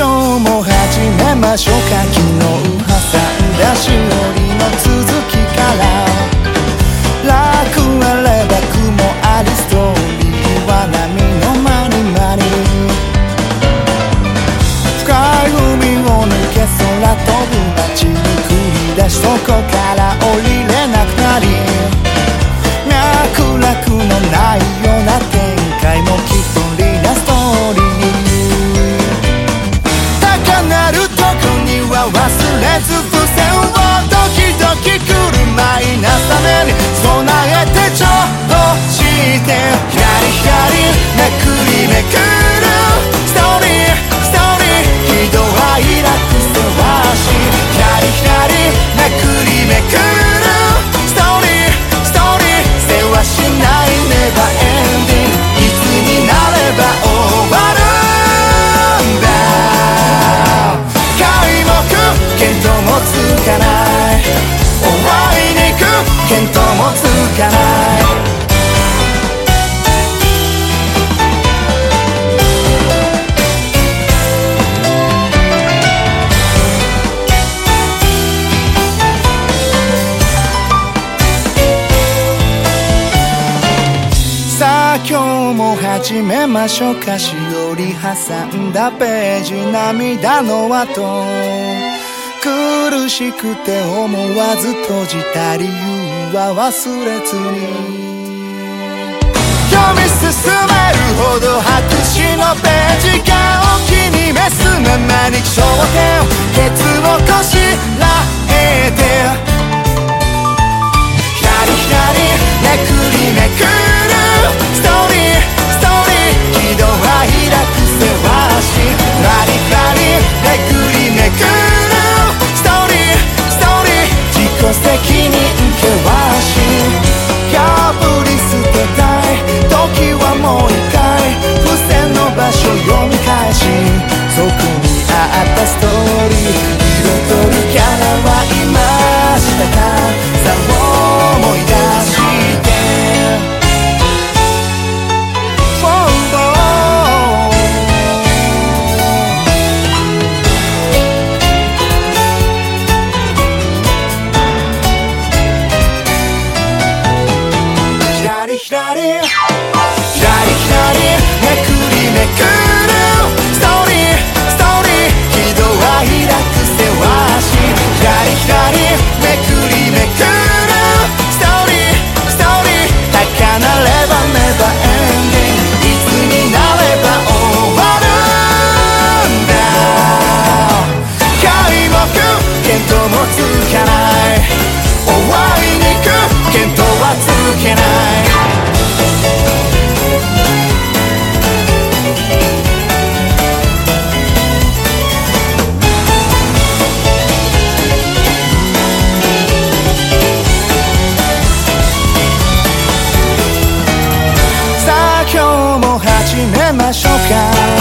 今日も始めましょうか。昨日挟んだしおりの続きから。楽あれば雲ありストーリーは波のまにまに深い海を抜け空飛ぶ街に繰り出しそこから降り忘れ見当もつかない。終わりに行く見当もつかない。さあ今日も始めましょうか。しおり挟んだページ涙の跡苦しくて思わず閉じた理由は忘れずに読み進めるほど白紙のページが大きに召すままに焦点ケツをこし pastor. machucar